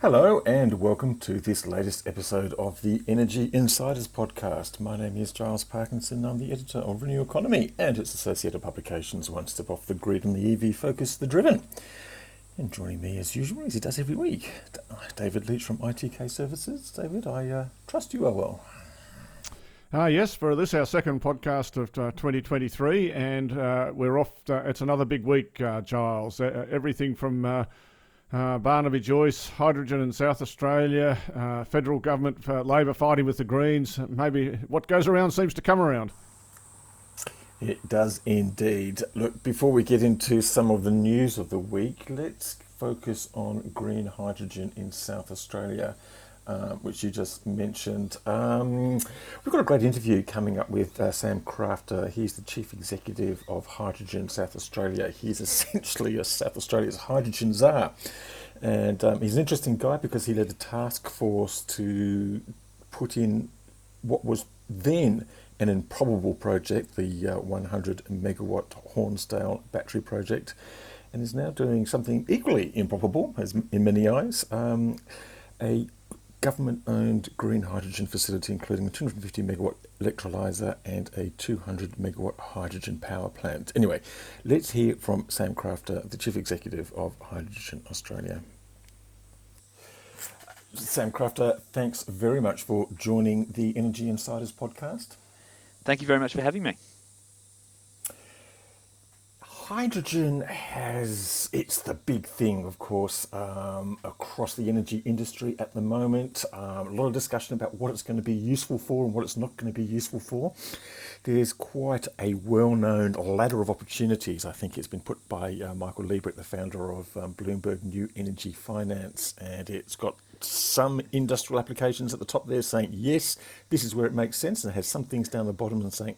Hello, and welcome to this latest episode of the Energy Insiders podcast. My name is Giles Parkinson. I'm the editor of Renew Economy and its associated publications, One Step Off the Grid and the EV Focus, The Driven. And joining me as usual, as he does every week, David Leach from ITK Services. David, I uh, trust you are well. Uh, yes, for this our second podcast of uh, 2023, and uh, we're off. To, it's another big week, uh, Giles. everything from uh, uh, Barnaby Joyce, hydrogen in South Australia, federal government, for Labor fighting with the Greens. Maybe what goes around seems to come around. It does indeed. Look, before we get into some of the news of the week, let's focus on green hydrogen in South Australia, uh, which you just mentioned. Um, we've got a great interview coming up with uh, Sam Crafter. He's the Chief Executive of Hydrogen South Australia. He's essentially a South Australia's hydrogen czar. And um, he's an interesting guy because he led a task force to put in what was then an improbable project, the uh, 100 megawatt Hornsdale battery project, and is now doing something equally improbable, as in many eyes, um, a government owned green hydrogen facility including a 250 megawatt electrolyser and a 200 megawatt hydrogen power plant. Anyway, let's hear from Sam Crafter, the Chief Executive of Hydrogen Australia. Sam Crafter, thanks very much for joining the Energy Insiders podcast. Thank you very much for having me. Hydrogen has, it's the big thing, of course, um, across the energy industry at the moment. Um, a lot of discussion about what it's going to be useful for and what it's not going to be useful for. There's quite a well known ladder of opportunities, I think it's been put by uh, Michael Liebreich, the founder of um, Bloomberg New Energy Finance, and it's got some industrial applications at the top there saying, yes, this is where it makes sense, and it has some things down the bottom and saying,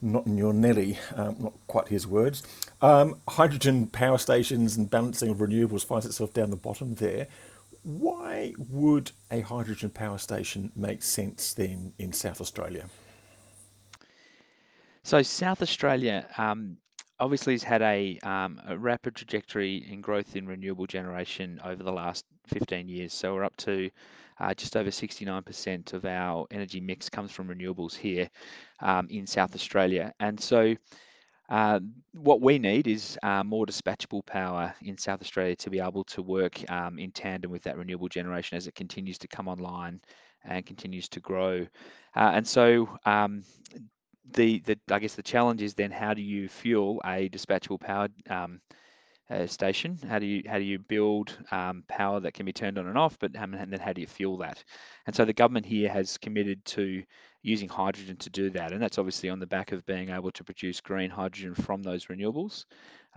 not in your Nelly, um, not quite his words. Um, hydrogen power stations and balancing of renewables finds itself down the bottom there. Why would a hydrogen power station make sense then in South Australia? So, South Australia um, obviously has had a, um, a, rapid trajectory in growth in renewable generation over the last 15 years. So we're up to just over 69% of our energy mix comes from renewables here um, in South Australia. And so uh, what we need is uh, more dispatchable power in South Australia to be able to work um, in tandem with that renewable generation as it continues to come online and continues to grow. Uh, and so um, the, the I guess the challenge is then how do you fuel a dispatchable power um, uh, station? How do you how do you build um, power that can be turned on and off? But um, and then how do you fuel that? And so the government here has committed to using hydrogen to do that, and that's obviously on the back of being able to produce green hydrogen from those renewables.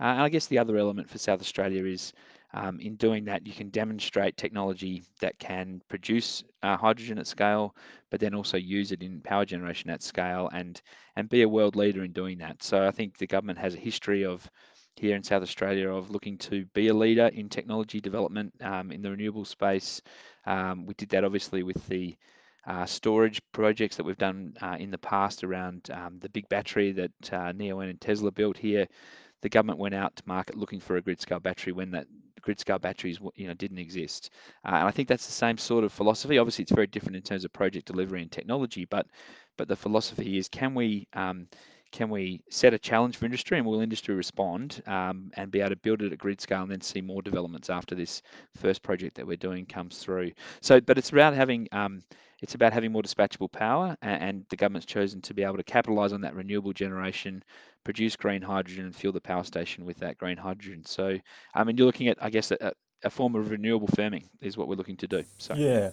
Uh, and I guess the other element for South Australia is um, in doing that, you can demonstrate technology that can produce uh, hydrogen at scale, but then also use it in power generation at scale and and be a world leader in doing that. So I think the government has a history of here in South Australia of looking to be a leader in technology development um, in the renewable space. Um, we did that obviously with the uh, storage projects that we've done uh, in the past around um, the big battery that uh, Neoen and Tesla built here. The government went out to market looking for a grid scale battery when that grid scale batteries you know didn't exist uh, and i think that's the same sort of philosophy obviously it's very different in terms of project delivery and technology but but the philosophy is can we um, can we set a challenge for industry and will industry respond um, and be able to build it at grid scale and then see more developments after this first project that we're doing comes through? So but it's about having um, it's about having more dispatchable power and, and the government's chosen to be able to capitalize on that renewable generation produce green hydrogen and fuel the power station with that green hydrogen. So i mean you're looking at i guess a, a form of renewable firming is what we're looking to do so. Yeah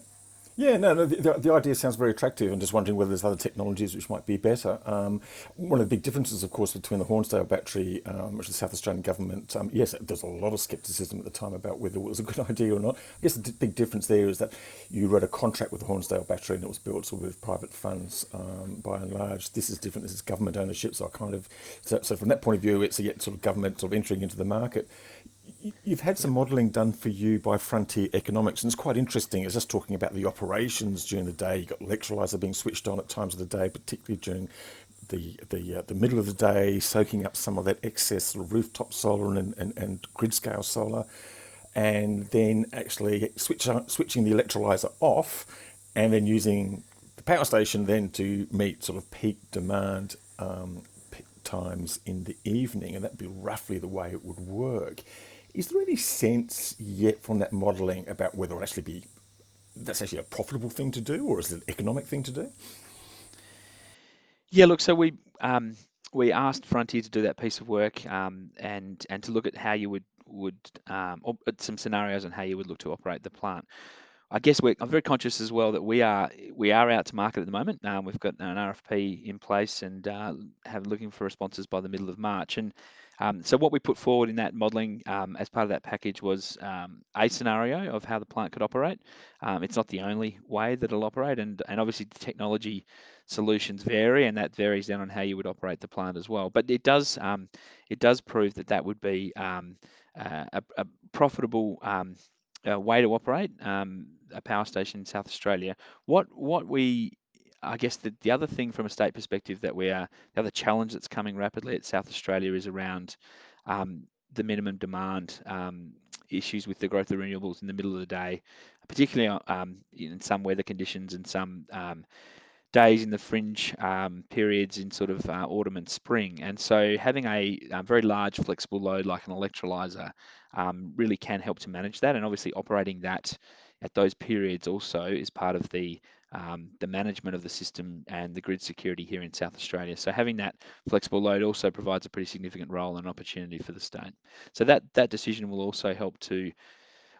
Yeah, no, no the, the, idea sounds very attractive. I'm just wondering whether there's other technologies which might be better. Um, one of the big differences, of course, between the Hornsdale battery, um, which the South Australian government, um, yes, there's a lot of scepticism at the time about whether it was a good idea or not. I guess the big difference there is that you wrote a contract with the Hornsdale battery and it was built sort of with private funds um, by and large. This is different. This is government ownership. So I kind of, so, so from that point of view, it's a yet sort of government sort of entering into the market you've had some modelling done for you by Frontier Economics, and it's quite interesting. It's just talking about the operations during the day. You've got electrolyzer being switched on at times of the day, particularly during the the uh, the middle of the day, soaking up some of that excess sort of rooftop solar and, and, and grid scale solar, and then actually switch, switching the electrolyzer off, and then using the power station then to meet sort of peak demand um, times in the evening, and that'd be roughly the way it would work. Is there any sense yet from that modelling about whether it actually be that's actually a profitable thing to do, or is it an economic thing to do? Yeah, look, so we um, we asked Frontier to do that piece of work um, and and to look at how you would would um, some scenarios on how you would look to operate the plant. I guess we're, I'm very conscious as well that we are we are out to market at the moment. Um, we've got an RFP in place and uh, have looking for responses by the middle of March. And um, so what we put forward in that modelling um, as part of that package was um, a scenario of how the plant could operate. Um, it's not the only way that it'll operate, and and obviously the technology solutions vary, and that varies down on how you would operate the plant as well. But it does um, it does prove that that would be um, a, a, profitable uh, way to operate a power station in South Australia. What what we I guess the, the other thing from a state perspective that we are, the other challenge that's coming rapidly at South Australia is around um, the minimum demand um, issues with the growth of renewables in the middle of the day, particularly um, in some weather conditions and some um, days in the fringe um, periods in sort of uh, autumn and spring. And so having a, a, very large flexible load like an electrolyzer um, really can help to manage that. And obviously operating that at those periods also is part of the um, the management of the system and the grid security here in South Australia. So having that flexible load also provides a pretty significant role and opportunity for the state. So that that decision will also help to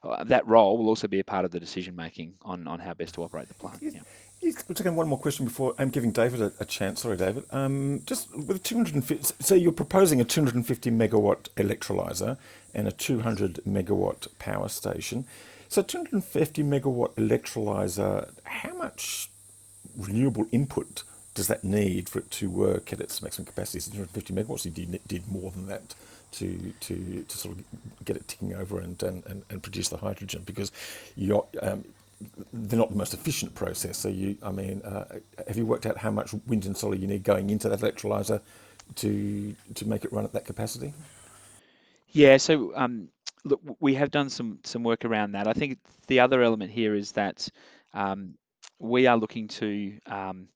uh, that role will also be a part of the decision making on on how best to operate the plant. Yeah. Taking one more question before I'm giving David a, a chance. Sorry, David. Um, just with 250, so you're proposing a 250 megawatt electrolyzer and a 200 megawatt power station. So 250 megawatt electrolyzer, how much renewable input does that need for it to work at its maximum capacity? So 250 megawatts, you did, did more than that to, to, to sort of get it ticking over and, and, and, and produce the hydrogen because you're, um, they're not the most efficient process. So you, I mean, uh, have you worked out how much wind and solar you need going into that electrolyzer to to make it run at that capacity? Yeah, so um, look, we have done some some work around that. I think the other element here is that um, we are looking to. Um,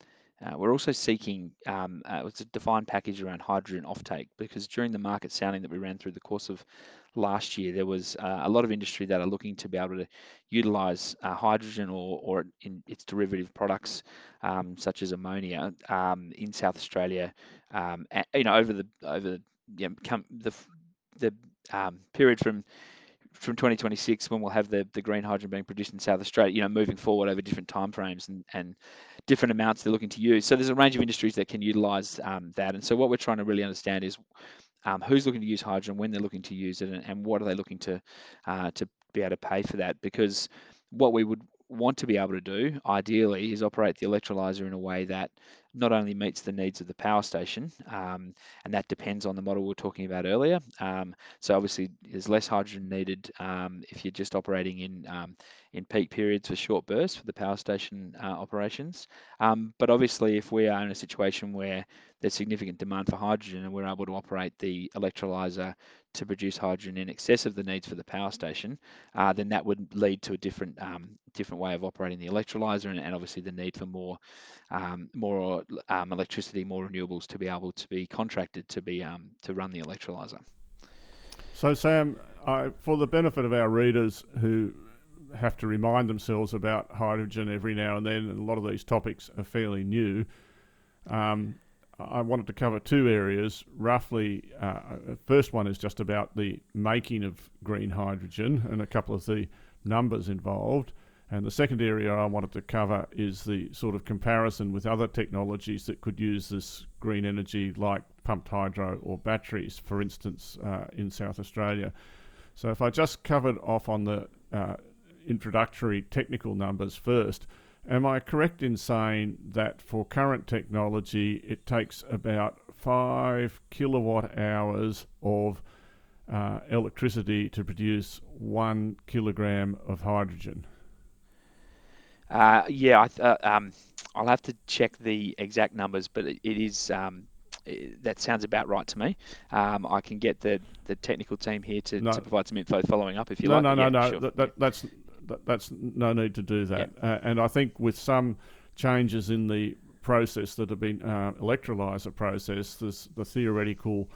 uh, we're also seeking um, uh, it's a defined package around hydrogen offtake because during the market sounding that we ran through the course of last year, there was uh, a lot of industry that are looking to be able to utilize uh, hydrogen or, or in its derivative products, um, such as ammonia, um, in South Australia. Um, you know, over the over you know, the the um, period from from 2026 when we'll have the, the green hydrogen being produced in South Australia, you know, moving forward over different timeframes and, and different amounts they're looking to use. So there's a range of industries that can utilize um, that. And so what we're trying to really understand is um, who's looking to use hydrogen, when they're looking to use it, and, and what are they looking to uh, to be able to pay for that? Because what we would want to be able to do, ideally, is operate the electrolyzer in a way that not only meets the needs of the power station, um, and that depends on the model we were talking about earlier. Um, so obviously, there's less hydrogen needed um, if you're just operating in um, in peak periods for short bursts for the power station uh, operations. Um, but obviously, if we are in a situation where there's significant demand for hydrogen and we're able to operate the electrolyzer to produce hydrogen in excess of the needs for the power station, uh, then that would lead to a different um, different way of operating the electrolyzer and, and obviously the need for more um, more um, electricity, more renewables to be able to be contracted to be um, to run the electrolyzer. So Sam, I, for the benefit of our readers who have to remind themselves about hydrogen every now and then, and a lot of these topics are fairly new. Um, I wanted to cover two areas. Roughly, uh, first one is just about the making of green hydrogen and a couple of the numbers involved. And the second area I wanted to cover is the sort of comparison with other technologies that could use this green energy, like pumped hydro or batteries, for instance, uh, in South Australia. So if I just covered off on the uh, introductory technical numbers first, am I correct in saying that for current technology, it takes about five kilowatt hours of uh, electricity to produce one kilogram of hydrogen? Uh, yeah, I th- uh, um, I'll have to check the exact numbers, but it, it is um, it, that sounds about right to me. Um, I can get the, the technical team here to, no. to provide some info following up if you no, like. No, no, yeah, no, sure. that, that, that's that, that's no need to do that. Uh, and I think with some changes in the process that have been uh, electrolyzer process, this, the theoretical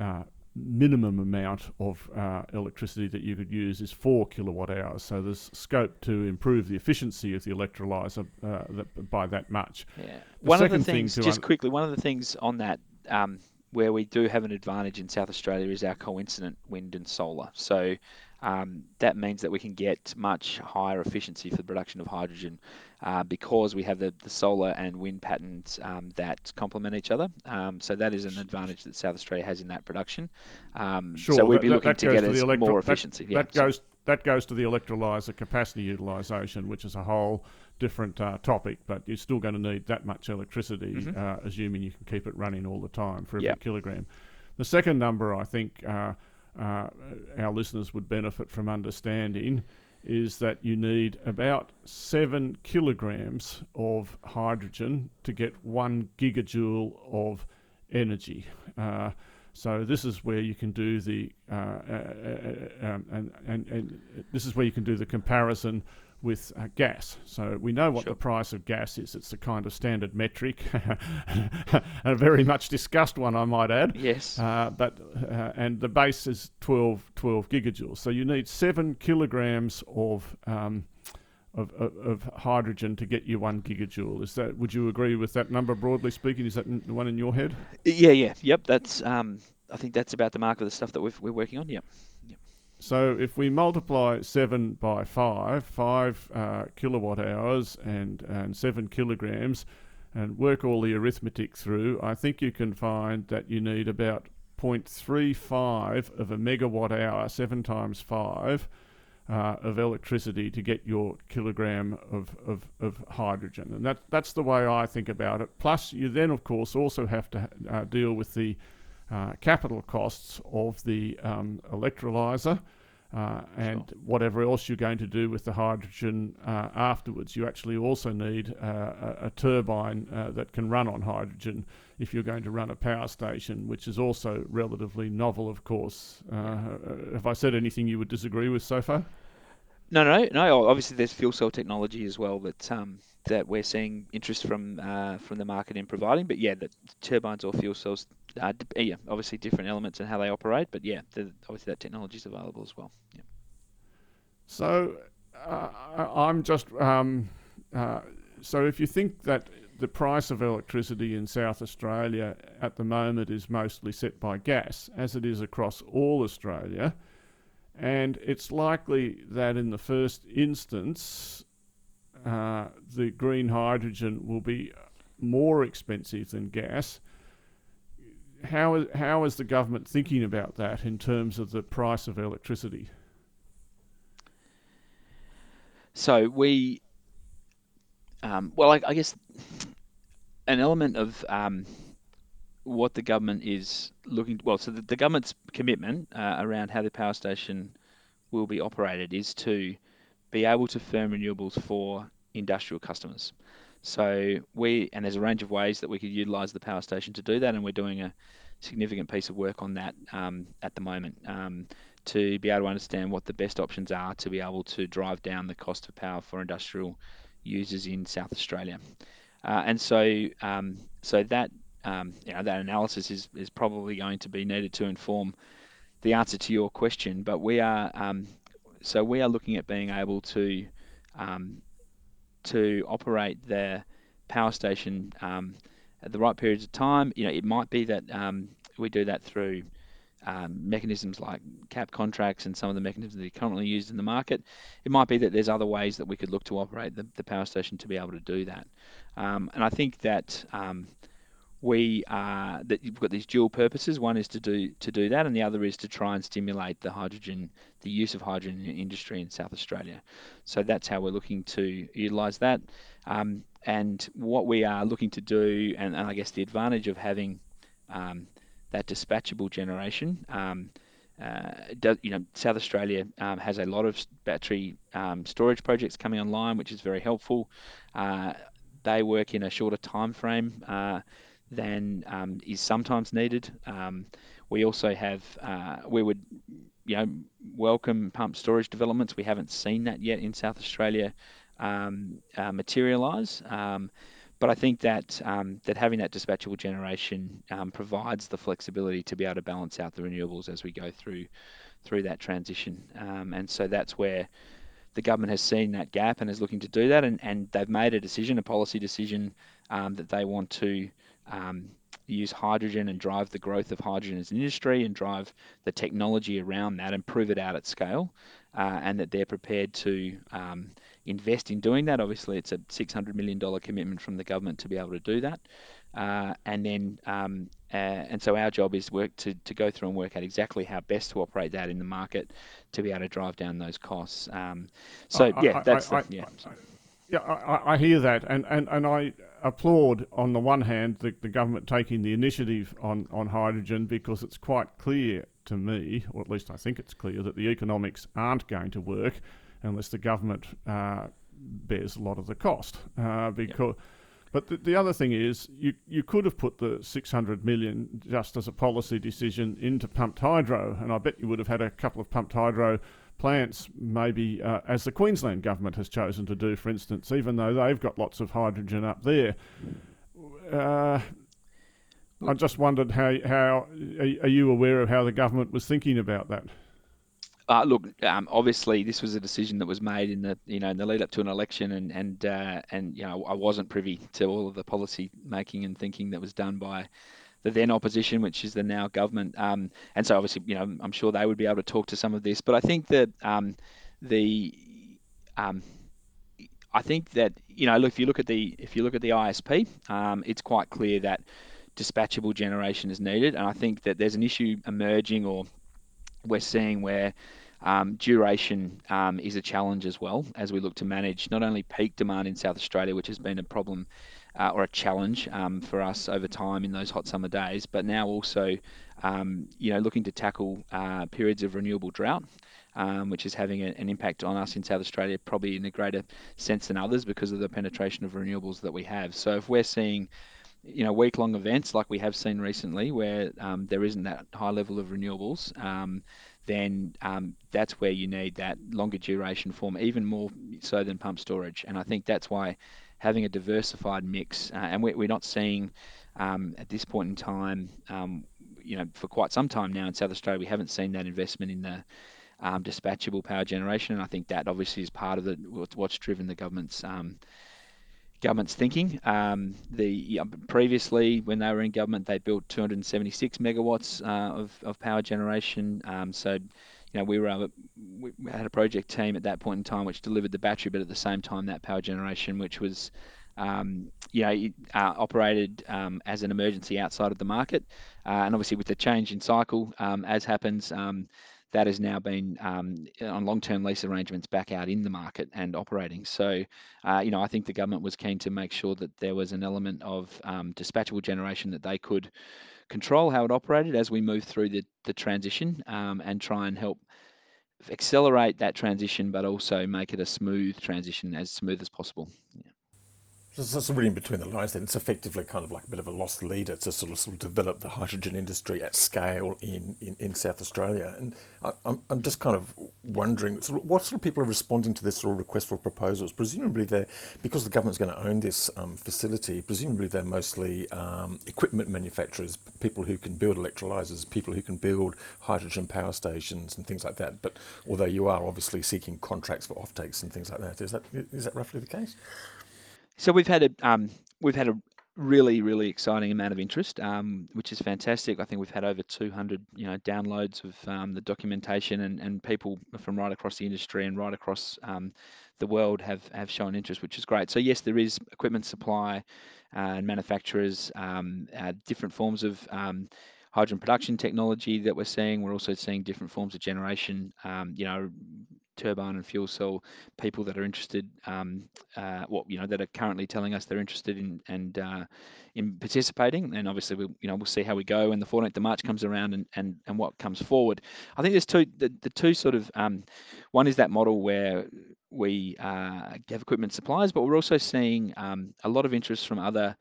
uh, minimum amount of uh, electricity that you could use is four kilowatt hours. So there's scope to improve the efficiency of the electrolyzer uh, that, by that much. Yeah. The one of the things, thing just un- quickly, one of the things on that um, where we do have an advantage in South Australia is our coincident wind and solar. So um, that means that we can get much higher efficiency for the production of hydrogen uh, because we have the, the solar and wind patterns um, that complement each other. Um, so that is an advantage that South Australia has in that production. Um, sure, so we'd be that, looking that to get to electro- more efficiency. That, yeah, that goes that goes to the electrolyzer capacity utilisation, which is a whole different uh, topic, but you're still going to need that much electricity, mm-hmm. uh, assuming you can keep it running all the time for every yep. kilogram. The second number, I think, uh, uh, our listeners would benefit from understanding is that you need about seven kilograms of hydrogen to get one gigajoule of energy. Uh, so this is where you can do the uh, uh, uh um, and, and and this is where you can do the comparison with uh, gas. So we know what sure. the price of gas is. It's a kind of standard metric, a very much discussed one, I might add. Yes. Uh, but uh, and the base is 12, 12 gigajoules. So you need seven kilograms of, um, of, of, of hydrogen to get you one gigajoule. Is that? Would you agree with that number broadly speaking? Is that the one in your head? Yeah. Yeah. Yep. That's. Um, I think that's about the mark of the stuff that we are working on. Yep. So if we multiply 7 by 5, 5 uh, kilowatt hours and, and 7 kilograms, and work all the arithmetic through, I think you can find that you need about 0.35 of a megawatt hour, 7 times 5, uh, of electricity to get your kilogram of, of, of hydrogen. And that, that's the way I think about it. Plus, you then, of course, also have to uh, deal with the uh, capital costs of the um, electrolyzer uh, and sure. whatever else you're going to do with the hydrogen uh, afterwards. You actually also need uh, a, a, turbine uh, that can run on hydrogen if you're going to run a power station, which is also relatively novel, of course. Uh, have I said anything you would disagree with so far? No, no, no. Obviously, there's fuel cell technology as well that um, that we're seeing interest from uh, from the market in providing. But yeah, the turbines or fuel cells, are yeah, obviously different elements and how they operate. But yeah, obviously that technology is available as well. Yeah. So uh, I'm just um, uh, so if you think that the price of electricity in South Australia at the moment is mostly set by gas, as it is across all Australia and it's likely that in the first instance, uh, the green hydrogen will be more expensive than gas. How is, how is the government thinking about that in terms of the price of electricity? So we, um, well, I, I, guess an element of um, what the government is looking well so the, the government's commitment uh, around how the power station will be operated is to be able to firm renewables for industrial customers so we and there's a range of ways that we could utilize the power station to do that and we're doing a significant piece of work on that um, at the moment um, to be able to understand what the best options are to be able to drive down the cost of power for industrial users in South Australia. Uh, and so, um, so that um, you know, that analysis is, is probably going to be needed to inform the answer to your question. But we are um, so we are looking at being able to um, to operate the power station um, at the right periods of time. You know, it might be that um, we do that through um, mechanisms like cap contracts and some of the mechanisms that are currently used in the market, it might be that there's other ways that we could look to operate the, the power station to be able to do that. Um, and I think that um, we uh, that you've got these dual purposes. One is to do to do that, and the other is to try and stimulate the hydrogen, the use of hydrogen in industry in South Australia. So that's how we're looking to utilise that. Um, and what we are looking to do, and, and I guess the advantage of having um, that dispatchable generation. Um, uh, you know, South Australia um, has a lot of battery um, storage projects coming online, which is very helpful. Uh, they work in a shorter time frame uh, than um, is sometimes needed. Um, we also have, uh, we would, you know, welcome pump storage developments. We haven't seen that yet in South Australia um, uh, materialise. Um, but I think that um, that having that dispatchable generation um, provides the flexibility to be able to balance out the renewables as we go through through that transition. And so that's where the government has seen that gap and is looking to do that. And, and they've made a decision, a policy decision, that they want to um, use hydrogen and drive the growth of hydrogen as an industry and drive the technology around that and prove it out at scale. Uh, and that they're prepared to um, invest in doing that. Obviously, it's a $600 million commitment from the government to be able to do that. Uh, and then, um, uh, and so our job is work to, to go through and work out exactly how best to operate that in the market to be able to drive down those costs. Um, so I, yeah, I, that's I, the, yeah. Yeah, I, I, hear that, and, and, and I applaud on the one hand the, the government taking the initiative on, on hydrogen because it's quite clear to me, or at least I think it's clear, that the economics aren't going to work unless the government uh, bears a lot of the cost. Uh, because, yep. but the, the, other thing is, you you could have put the 600 million just as a policy decision into pumped hydro, and I bet you would have had a couple of pumped hydro plants, maybe uh, as the Queensland government has chosen to do, for instance, even though they've got lots of hydrogen up there. Uh, I just wondered how how are you aware of how the government was thinking about that? Uh, look, um, obviously, this was a decision that was made in the you know in the lead up to an election, and and uh, and you know I wasn't privy to all of the policy making and thinking that was done by the then opposition, which is the now government. Um, and so obviously, you know, I'm sure they would be able to talk to some of this. But I think that um, the um, I think that you know, look, if you look at the if you look at the ISP, um, it's quite clear that dispatchable generation is needed, and I think that there's an issue emerging or we're seeing where um, duration um, is a challenge as well as we look to manage not only peak demand in South Australia, which has been a problem uh, or a challenge um, for us over time in those hot summer days, but now also, um, you know, looking to tackle uh, periods of renewable drought. Um, which is having a, an impact on us in South Australia, probably in a greater sense than others because of the penetration of renewables that we have. So if we're seeing you know week-long events like we have seen recently, where um, there isn't that high level of renewables, um, then um, that's where you need that longer duration form, even more so than pump storage. And I think that's why having a diversified mix, uh, and we're, we're, not seeing um, at this point in time, um, you know, for quite some time now in South Australia, we haven't seen that investment in the um, dispatchable power generation, and I think that obviously is part of the what's driven the government's um, government's thinking. Um, the previously, when they were in government, they built 276 megawatts uh, of, of power generation. Um, so, you know, we were able, we had a project team at that point in time which delivered the battery, but at the same time, that power generation, which was um, you know, uh, operated um, as an emergency outside of the market. Uh, and obviously, with the change in cycle, um, as happens, um, that has now been um, on long-term lease arrangements back out in the market and operating. So, uh, you know, I think the government was keen to make sure that there was an element of um, dispatchable generation that they could control how it operated as we move through the, the transition um, and try and help accelerate that transition, but also make it a smooth transition, as smooth as possible. Yeah. So in between the lines then. It's effectively kind of like a bit of a lost leader to sort of, sort of develop the hydrogen industry at scale in, in, in South Australia. And I, I'm, I'm just kind of wondering sort of what sort of people are responding to this sort of request for proposals. Presumably they're, because the government's going to own this um, facility, presumably they're mostly um, equipment manufacturers, people who can build electrolyzers, people who can build hydrogen power stations and things like that. But although you are obviously seeking contracts for offtakes and things like that, is that, is that roughly the case? So we've had a um, we've had a, really, really exciting amount of interest, um, which is fantastic. I think we've had over 200, you know, downloads of um, the documentation, and, and people from right across the industry and right across um, the world have have shown interest, which is great. So yes, there is equipment supply uh, and manufacturers, uh, different forms of um, hydrogen production technology that we're seeing. We're also seeing different forms of generation, um, you know, turbine and fuel cell people that are interested, um, uh, what you know, that are currently telling us they're interested in and uh, in participating. And obviously, we you know we'll see how we go when the 14th of March comes around and and and what comes forward. I think there's two the, the two sort of um, one is that model where we uh, have equipment suppliers, but we're also seeing um, a lot of interest from other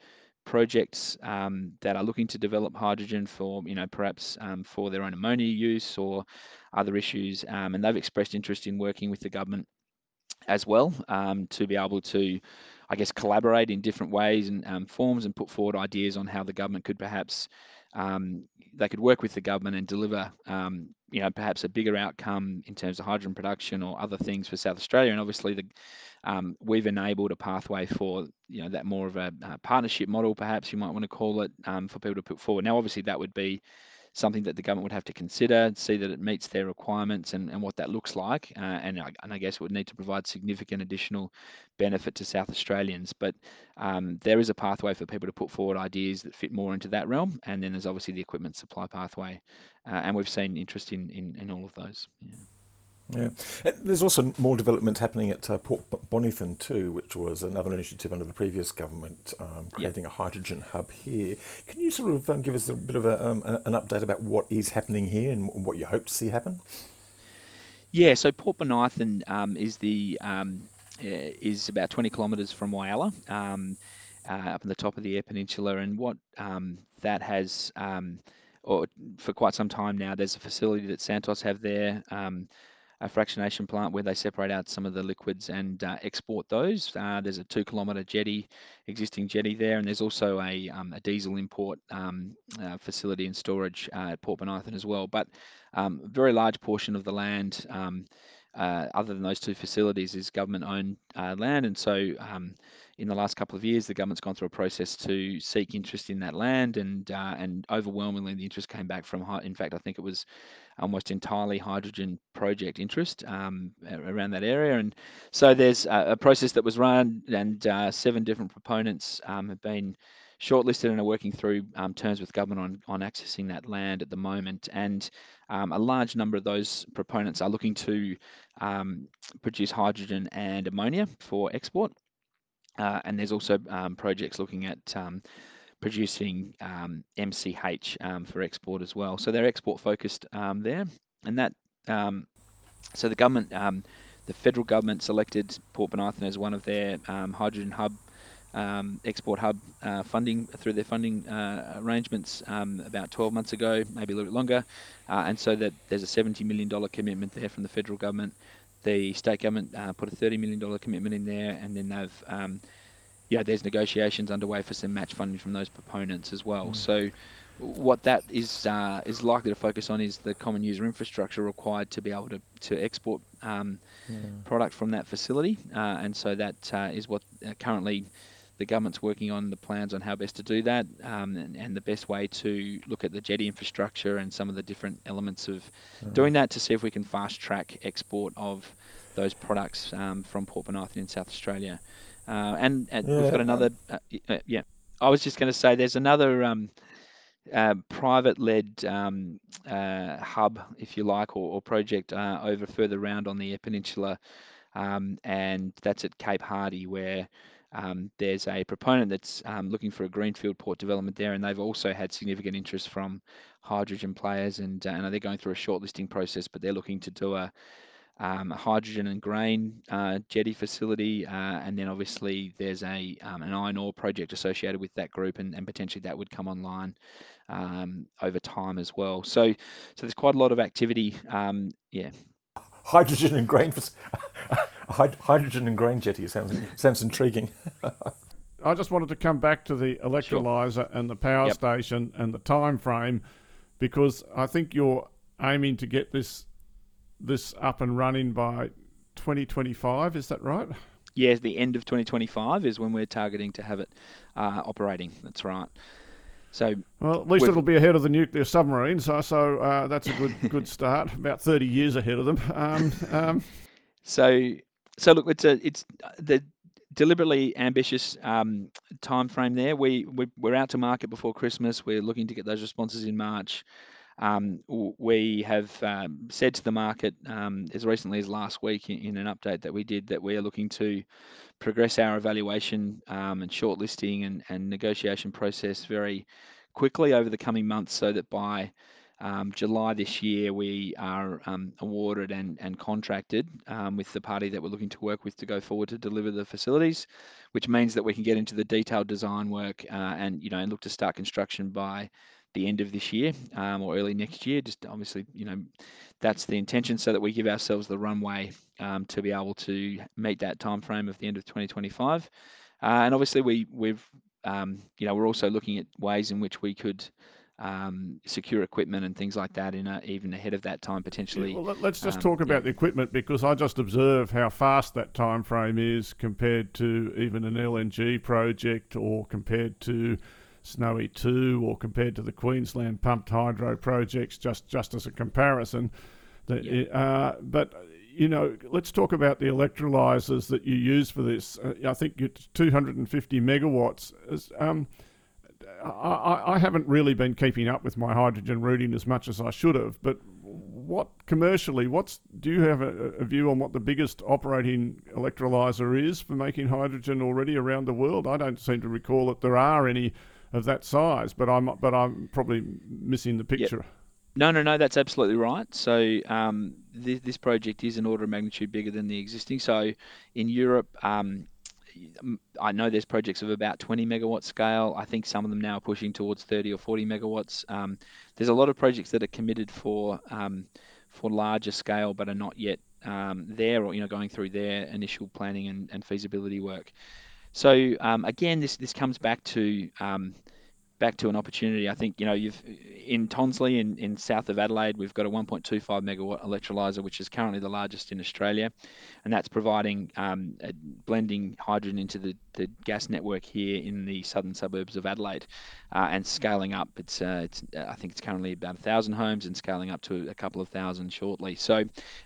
projects um, that are looking to develop hydrogen for, you know, perhaps um, for their own ammonia use or other issues. Um, and they've expressed interest in working with the government as well um, to be able to, I guess, collaborate in different ways and um, forms and put forward ideas on how the government could perhaps they could work with the government and deliver, um, you know, perhaps a bigger outcome in terms of hydrogen production or other things for South Australia. And obviously, the um, we've enabled a pathway for you know that more of a, a partnership model, perhaps you might want to call it, um, for people to put forward. Now, obviously, that would be something that the government would have to consider, see that it meets their requirements and, and what that looks like. Uh, and, I, and I guess it would need to provide significant additional benefit to South Australians. But um, there is a pathway for people to put forward ideas that fit more into that realm. And then there's obviously the equipment supply pathway. Uh, and we've seen interest in, in, in all of those. Yeah. Yeah, uh, there's also more development happening at uh, Port Bonython too, which was another initiative under the previous government, um, creating a hydrogen hub here. Can you sort of um, give us a bit of a, um, an update about what is happening here and what you hope to see happen? Yeah, so Port Bonython um, is the um, is about 20 kilometres from Whyalla, um, uh, up in the top of the Eyre Peninsula, and what that has or for quite some time now, there's a facility that Santos have there. A fractionation plant where they separate out some of the liquids and uh, export those. Uh, there's a two kilometre jetty, existing jetty there, and there's also a, um, a diesel import um, uh, facility and storage uh, at Port Bonython as well. But um, a very large portion of the land, um, uh, other than those two facilities, is government owned uh, land, and so um, in the last couple of years, the government's gone through a process to seek interest in that land, and uh, and overwhelmingly the interest came back from. In fact, I think it was almost entirely hydrogen project interest um, around that area, and so there's a, a process that was run, and uh, seven different proponents um, have been shortlisted and are working through um, terms with government on, on accessing that land at the moment. And um, a large number of those proponents are looking to um, produce hydrogen and ammonia for export. Uh, and there's also um, projects looking at um, producing um, MCH um, for export as well. So they're export focused um, there, and that um, so the government, the federal government selected Port Bonython as one of their hydrogen hub. export hub uh, funding through their funding uh, arrangements about 12 months ago, maybe a little bit longer, uh, and so that there's a 70 million dollar commitment there from the federal government the state government uh, put a $30 million commitment in there, and then they've, um, yeah, there's negotiations underway for some match funding from those proponents as well. Mm. So, what that is uh, is likely to focus on is the common user infrastructure required to be able to to export um, yeah. product from that facility, uh, and so that uh, is what uh, currently the government's working on the plans on how best to do that um, and, and, the best way to look at the jetty infrastructure and some of the different elements of mm. doing that to see if we can fast track export of those products um, from Port Bonython in South Australia. Uh, and, and yeah. we've got another, uh, uh, yeah, I was just going to say there's another um, uh, private led um, uh, hub, if you like, or, or project uh, over further round on the Eyre Peninsula. Um, and that's at Cape Hardy, where um, there's a proponent that's um, looking for a greenfield port development there, and they've also had significant interest from hydrogen players, and, uh, and they're going through a shortlisting process, but they're looking to do a, um, a hydrogen and grain uh, jetty facility, uh, and then obviously there's a um, an iron ore project associated with that group, and, and potentially that would come online um, over time as well. So, so there's quite a lot of activity. Um, yeah. Hydrogen and grain. hydrogen and grain jetty sounds sounds intriguing. I just wanted to come back to the electrolyzer sure. and the power yep. station and the time frame because I think you're aiming to get this this up and running by 2025. Is that right? yeah, the end of 2025 is when we're targeting to have it uh, operating. That's right. So well, at least it'll be ahead of the nuclear submarines, so, so uh, that's a good good start. About thirty years ahead of them. Um, um. So so look, it's a it's uh, the deliberately ambitious um, time frame there. We, we we're out to market before Christmas. We're looking to get those responses in March. Um, we have um, said to the market um, as recently as last week in, in, an update that we did that we are looking to progress our evaluation um, and shortlisting and, and negotiation process very quickly over the coming months so that by um, July this year, we are um, awarded and, and contracted um, with the party that we're looking to work with to go forward to deliver the facilities, which means that we can get into the detailed design work uh, and you know and look to start construction by the end of this year um, or early next year. Just obviously, you know, that's the intention, so that we give ourselves the runway um, to be able to meet that time frame of the end of 2025. Uh, and obviously, we we've um, you know we're also looking at ways in which we could um, secure equipment and things like that in a, even ahead of that time potentially. Yeah, well, let's just um, talk about yeah. the equipment because I just observe how fast that time frame is compared to even an LNG project or compared to Snowy 2 or compared to the Queensland pumped hydro projects, just, just as a comparison. The, uh, but, you know, let's talk about the electrolyzers that you use for this. Uh, I think it's 250 megawatts. Um, I, I, haven't really been keeping up with my hydrogen routing as much as I should have, but what commercially, what's do you have a, a, view on what the biggest operating electrolyzer is for making hydrogen already around the world? I don't seem to recall that there are any of that size, but I'm but I'm probably missing the picture. Yep. No, no, no, that's absolutely right. So um, this, this project is an order of magnitude bigger than the existing. So in Europe, um, I know there's projects of about 20 megawatt scale. I think some of them now are pushing towards 30 or 40 megawatts. Um, there's a lot of projects that are committed for um, for larger scale, but are not yet um, there, or you know, going through their initial planning and, and feasibility work. So um, again, this this comes back to um, back to an opportunity. I think you know you've in Tonsley in, in south of Adelaide, we've got a 1.25 megawatt electrolyzer, which is currently the largest in Australia, and that's providing um, blending hydrogen into the, the gas network here in the southern suburbs of Adelaide, uh, and scaling up. It's uh, it's I think it's currently about a thousand homes and scaling up to a couple of thousand shortly. So.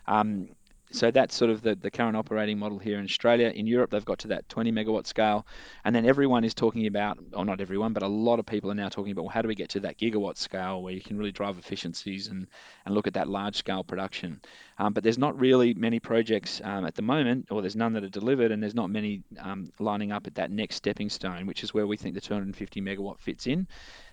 Um, so that's sort of the, the current operating model here in Australia. In Europe, they've got to that 20 megawatt scale. And then everyone is talking about, or not everyone, but a lot of people are now talking about, well, how do we get to that gigawatt scale where you can really drive efficiencies and, and look at that large scale production? Um, but there's not really many projects um, at the moment, or there's none that are delivered, and there's not many um, lining up at that next stepping stone, which is where we think the 250 megawatt fits in.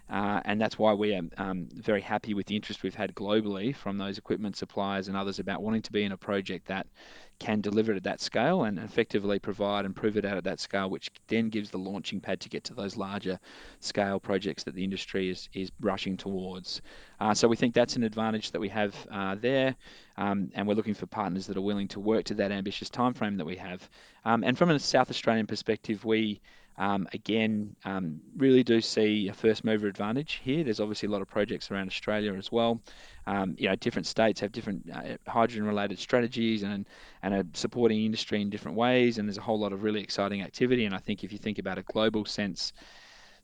Uh, and that's why we are um, very happy with the interest we've had globally from those equipment suppliers and others about wanting to be in a project that can deliver it at that scale and effectively provide and prove it out at that scale, which then gives the launching pad to get to those larger scale projects that the industry is, is rushing towards. Uh, so we think that's an advantage that we have uh, there, um, and we're looking for partners that are willing to work to that ambitious timeframe that we have. Um, and from a South Australian perspective, we um, again, um, really do see a first mover advantage here. There's obviously a lot of projects around Australia as well. Um, you know, different states have different uh, hydrogen-related strategies and and are supporting industry in different ways. And there's a whole lot of really exciting activity. And I think if you think about a global sense,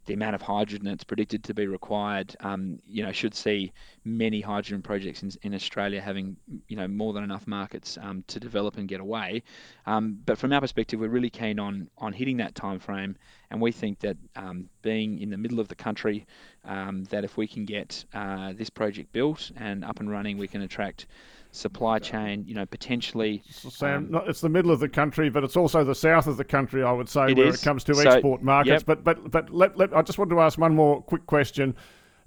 the amount of hydrogen that's predicted to be required, um, you know, should see many hydrogen projects in, in, Australia having, you know, more than enough markets um, to develop and get away. Um, but from our perspective, we're really keen on on hitting that time frame, and we think that um, being in the middle of the country, um, that if we can get uh, this project built and up and running, we can attract supply chain, you know, potentially. Sam, um, it's the middle of the country, but it's also the south of the country, I would say, it where is. it comes to so, export markets. Yep. But but but let, let, I just wanted to ask one more quick question.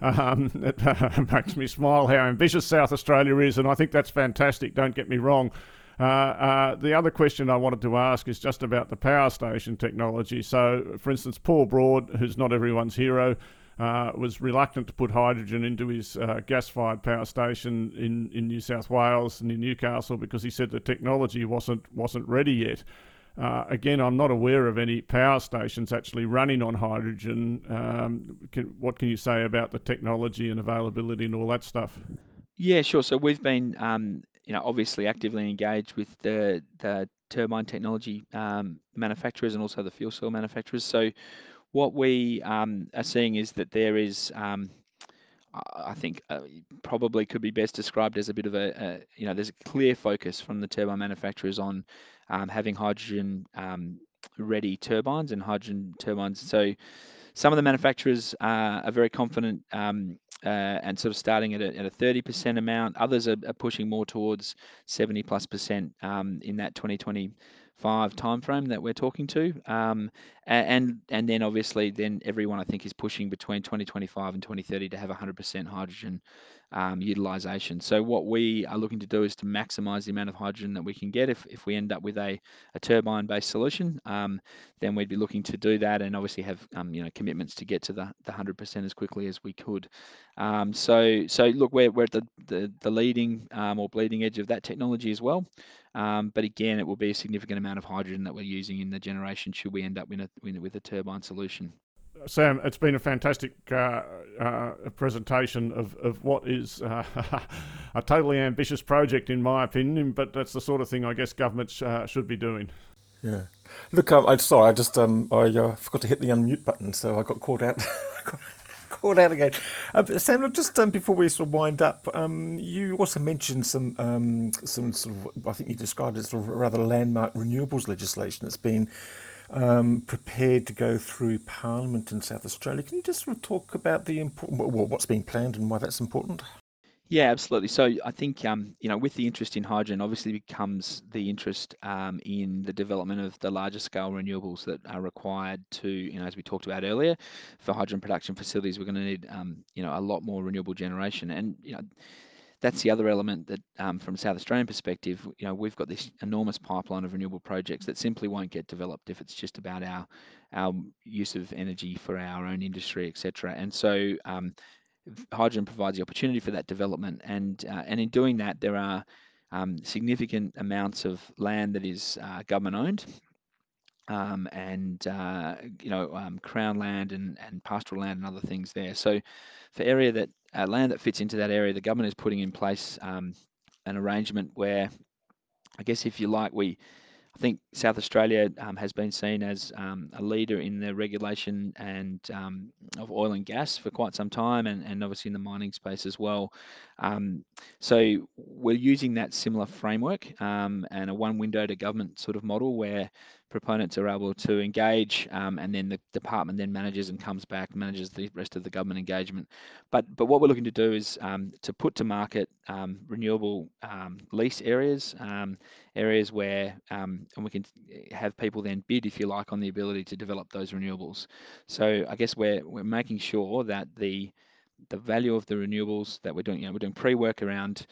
Um, it uh, makes me smile how ambitious South Australia is, and I think that's fantastic. Don't get me wrong. Uh, uh, the other question I wanted to ask is just about the power station technology. So, for instance, Paul Broad, who's not everyone's hero, uh, was reluctant to put hydrogen into his uh, gas-fired power station in, in New South Wales and in Newcastle because he said the technology wasn't wasn't ready yet. Uh, again, I'm not aware of any power stations actually running on hydrogen. Um, can, what can you say about the technology and availability and all that stuff? Yeah, sure. So we've been, um, you know, obviously actively engaged with the the turbine technology um, manufacturers and also the fuel cell manufacturers. So what we um, are seeing is that there is um, I think uh, probably could be best described as a bit of a, a, you know, there's a clear focus from the turbine manufacturers on um, having hydrogen um, ready turbines and hydrogen turbines. So some of the manufacturers uh, are very confident um, uh, and sort of starting at a, at a 30% amount. Others are, are, pushing more towards 70 plus percent um, in that 2020 five timeframe that we're talking to, um, and and then obviously then everyone I think is pushing between 2025 and 2030 to have 100% hydrogen um, utilization. So what we are looking to do is to maximize the amount of hydrogen that we can get. If, if we end up with a, a turbine-based solution, um, then we'd be looking to do that and obviously have um, you know commitments to get to the, the 100% as quickly as we could. Um, so so look, we're, we're at the, the, the leading um, or bleeding edge of that technology as well. Um, but again, it will be a significant amount of hydrogen that we're using in the generation should we end up with a, with a turbine solution. Sam, it's been a fantastic uh, uh, presentation of, of what is uh, a totally ambitious project, in my opinion, but that's the sort of thing I guess governments uh, should be doing. Yeah. Look, um, I'm sorry, I just um, I uh, forgot to hit the unmute button, so I got caught out. caught out again. Uh, Sam, just um, before we sort of wind up, um, you also mentioned some um, some sort of I think you described it as sort of rather landmark renewables legislation that's been um, prepared to go through Parliament in South Australia. Can you just sort of talk about the important, what's being planned and why that's important? Yeah, absolutely. So I think um, you know, with the interest in hydrogen, obviously becomes the interest um, in the development of the larger scale renewables that are required to, you know, as we talked about earlier, for hydrogen production facilities, we're going to need, um, you know, a lot more renewable generation, and you know, that's the other element that, um, from a South Australian perspective, you know, we've got this enormous pipeline of renewable projects that simply won't get developed if it's just about our our use of energy for our own industry, etc. And so, um, hydrogen provides the opportunity for that development, and uh, and in doing that, there are um, significant amounts of land that is uh, government owned. Um, and uh, you know um, crown land and, and pastoral land and other things there. So for area that uh, land that fits into that area, the government is putting in place um, an arrangement where, I guess, if you like, we I think South Australia um, has been seen as um, a leader in the regulation and um, of oil and gas for quite some time, and, and obviously in the mining space as well. Um, so we're using that similar framework um, and a one window to government sort of model where proponents are able to engage, um, and then the department then manages and comes back, manages the rest of the government engagement. But but what we're looking to do is um, to put to market um, renewable um, lease areas, um, areas where and we can have people then bid, if you like, on the ability to develop those renewables. So I guess we're we're making sure that the the value of the renewables that we're doing, you know, we're doing pre-work around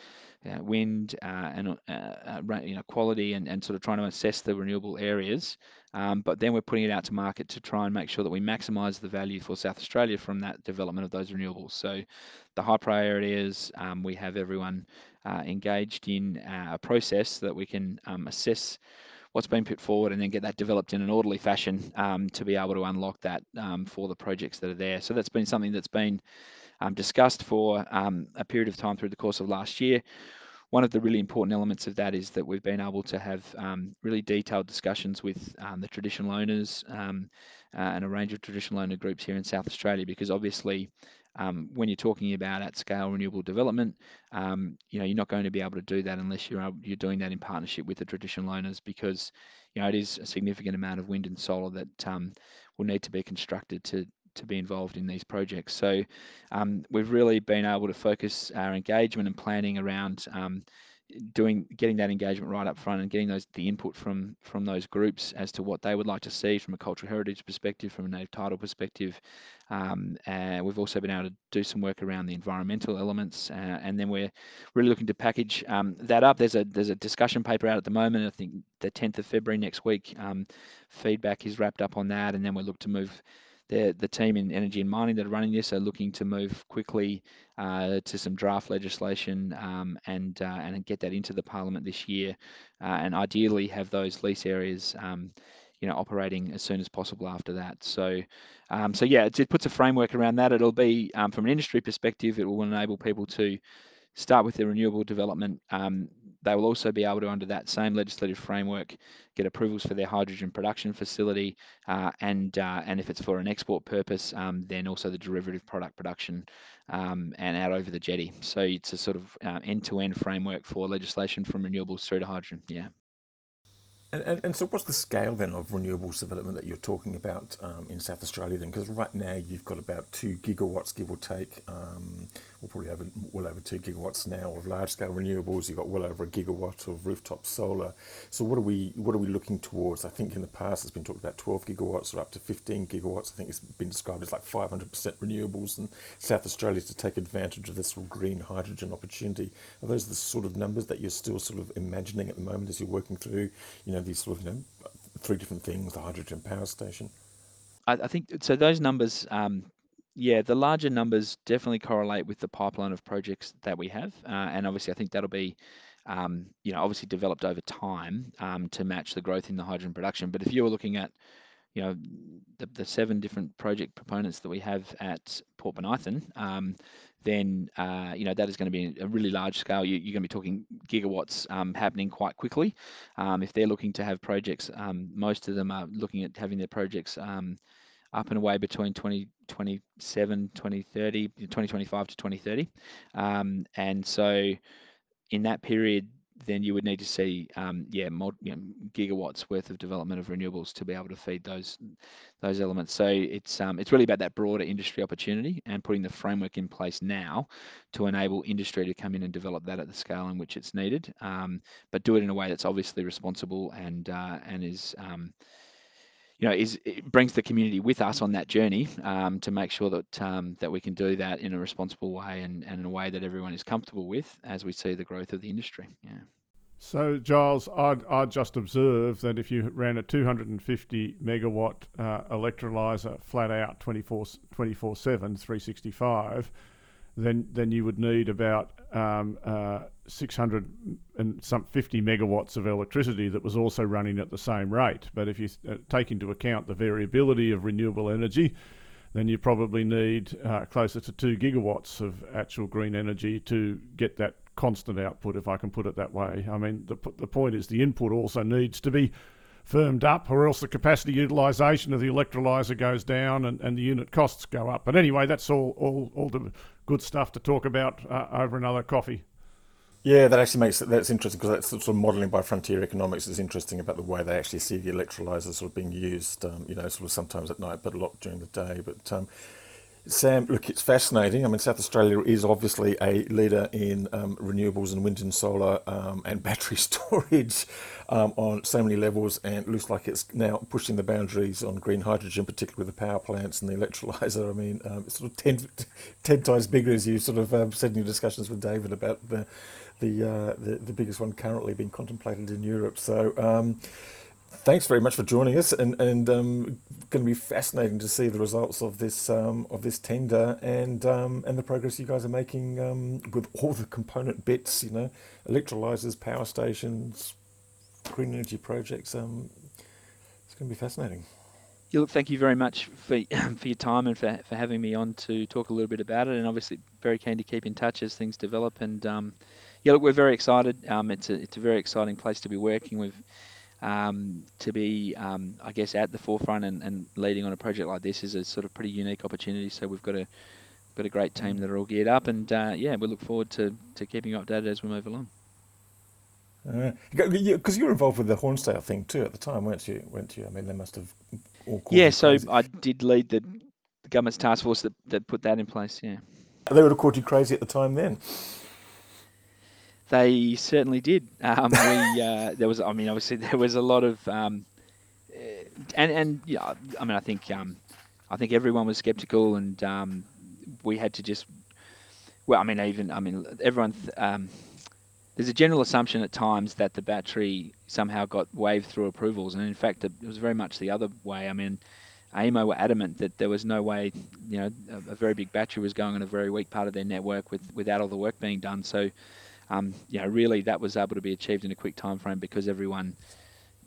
uh, wind uh, and uh, uh you know quality and, and sort of trying to assess the renewable areas. Um, but then we're putting it out to market to try and make sure that we maximise the value for South Australia from that development of those renewables. So the high priority is um, we have everyone uh, engaged in a process that we can um, assess what's been put forward and then get that developed in an orderly fashion um, to be able to unlock that um, for the projects that are there. So that's been something that's been discussed for um, a period of time through the course of last year. One of the really important elements of that is that we've been able to have um, really detailed discussions with um, the traditional owners um, uh, and a range of traditional owner groups here in South Australia, because obviously um, when you're talking about at scale renewable development, um, you know you're not going to be able to do that unless you're you're doing that in partnership with the traditional owners because you know it is a significant amount of wind and solar that um, will need to be constructed to to be involved in these projects. So um, we've really been able to focus our engagement and planning around um, doing getting that engagement right up front and getting those the input from from those groups as to what they would like to see from a cultural heritage perspective, from a native title perspective. Um, and we've also been able to do some work around the environmental elements, uh, and then we're really looking to package um, that up. There's a there's a discussion paper out at the moment. I think the 10th of February next week. Um, feedback is wrapped up on that, and then we look to move the, the team in energy and mining that are running this are looking to move quickly uh, to some draft legislation um, and uh, and get that into the parliament this year, uh, and ideally have those lease areas. Um, you know, operating as soon as possible after that. So, um, so yeah, it, it, puts a framework around that. It'll be um, from an industry perspective, it will enable people to start with their renewable development um, they will also be able to, under that same legislative framework, get approvals for their hydrogen production facility, uh, and uh, and if it's for an export purpose, um, then also the derivative product production um, and out over the jetty. So it's a sort of uh, end-to-end framework for legislation from renewables through to hydrogen. Yeah. And, and, and, so, what's the scale then of renewables development that you're talking about um, in South Australia then? Because right now you've got about two gigawatts, give or take. Um, we'll probably have well over two gigawatts now of large scale renewables. You've got well over a gigawatt of rooftop solar. So, what are we what are we looking towards? I think in the past it's been talked about 12 gigawatts or up to 15 gigawatts. I think it's been described as like 500% renewables and South Australia to take advantage of this green hydrogen opportunity. Are those the sort of numbers that you're still sort of imagining at the moment as you're working through, you know? these sort of you know three different things: the hydrogen power station. I, I think so. Those numbers, um, yeah, the larger numbers definitely correlate with the pipeline of projects that we have, uh, and obviously, I think that'll be. Um, you know, obviously developed over time um, to match the growth in the hydrogen production. But if you were looking at you know, the, the seven different project proponents that we have at Port Bonython, um, then uh, you know that is going to be a really large scale. You, are going to be talking gigawatts um, happening quite quickly. Um, if they're looking to have projects, um, most of them are looking at having their projects up and away between 2027, 2030, 2025 to 2030, um, and so in that period then you would need to see, um, yeah, you know, gigawatts worth of development of renewables to be able to feed those those elements. So it's um, it's really about that broader industry opportunity and putting the framework in place now to enable industry to come in and develop that at the scale in which it's needed, um, but do it in a way that's obviously responsible and uh, and is um, you know, is it brings the community with us on that journey um, to make sure that um, that we can do that in a responsible way and, and in a way that everyone is comfortable with as we see the growth of the industry. Yeah. So, Giles, I'd, I'd just observe that if you ran a 250 megawatt uh, electrolyser flat out 24 24 7, 365, then then you would need about um, uh, 600 and some 50 megawatts of electricity that was also running at the same rate. But if you uh, take into account the variability of renewable energy, then you probably need uh, closer to two gigawatts of actual green energy to get that constant output, if I can put it that way. I mean, the, the point is the input also needs to be firmed up, or else the capacity utilisation of the electrolyser goes down and, and the unit costs go up. But anyway, that's all, all, all the good stuff to talk about uh, over another coffee. Yeah, that actually makes that's interesting because that's sort of modelling by Frontier Economics is interesting about the way they actually see the electrolyzers sort of being used. Um, you know, sort of sometimes at night, but a lot during the day. But um, Sam, look, it's fascinating. I mean, South Australia is obviously a leader in um, renewables and wind and solar um, and battery storage um, on so many levels, and it looks like it's now pushing the boundaries on green hydrogen, particularly with the power plants and the electrolyzer. I mean, um, it's sort of 10, 10 times bigger, as you sort of um, said in your discussions with David about the the, uh, the the biggest one currently being contemplated in Europe. So um, thanks very much for joining us, and and um, going to be fascinating to see the results of this um, of this tender and um, and the progress you guys are making um, with all the component bits. You know, electrolyzers, power stations, green energy projects. Um, it's going to be fascinating. Yeah, look, thank you very much for for your time and for for having me on to talk a little bit about it. And obviously, very keen to keep in touch as things develop. And um, yeah, look, we're very excited. It's a it's a very exciting place to be working. with um, to be, um, I guess, at the forefront and, and leading on a project like this is a sort of pretty unique opportunity. So we've got a got a great team that are all geared up, and uh, yeah, we look forward to, to keeping you updated as we move along. Because uh, you were involved with the Hornsdale thing too at the time, weren't you? weren't you? I mean, they must have all. Yeah, so crazy. I did lead the, the government's task force that, that put that in place. Yeah. They would have called you crazy at the time then. They certainly did. Um, we uh, there was, I mean, obviously there was a lot of, um, eh, and and yeah, I mean, I think um, I think everyone was skeptical, and um, we had to just, well, I mean, even I mean, everyone. Um, there's a general assumption at times that the battery somehow got waved through approvals, and in fact, it was very much the other way. I mean, AEMO were adamant that there was no way, you know, a, a, very big battery was going on a very weak part of their network with, without all the work being done. So um, you know, really that was able to be achieved in a quick time frame because everyone